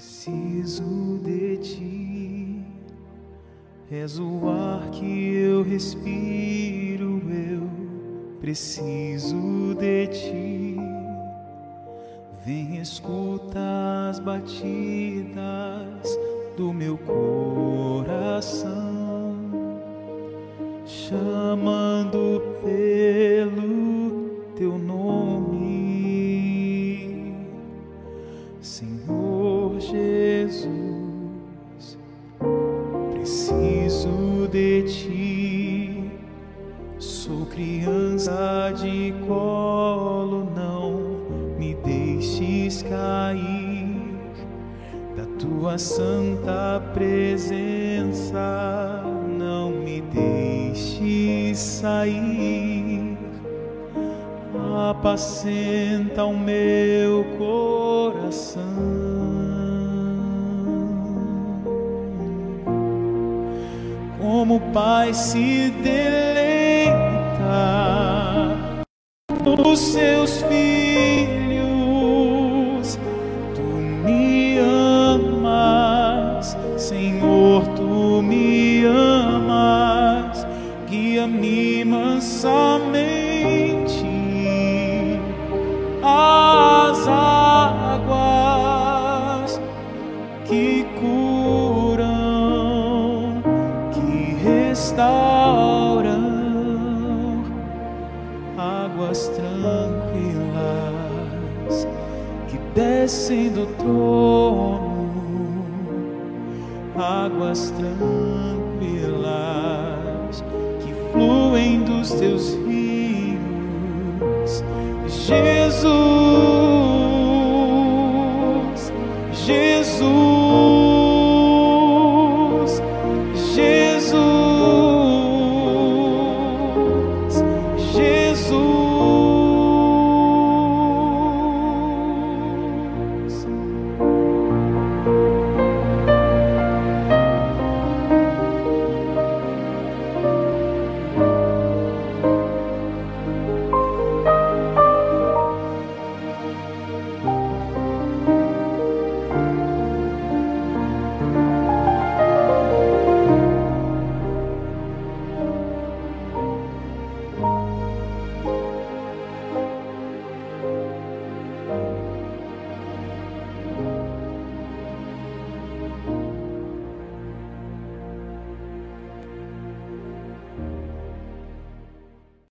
Preciso de ti, és o ar que eu respiro, eu preciso de ti. Vem, escuta as batidas do meu coração, chamando pelo teu nome, Jesus. Preciso de ti, sou criança de colo, não me deixes cair da tua santa presença, não me deixes sair. Apacenta o meu coração, como o Pai se deleita os seus filhos. Tu me amas, Senhor, tu me amas, guia-me mansamente às restauram águas tranquilas que descem do trono, águas tranquilas que fluem dos teus rios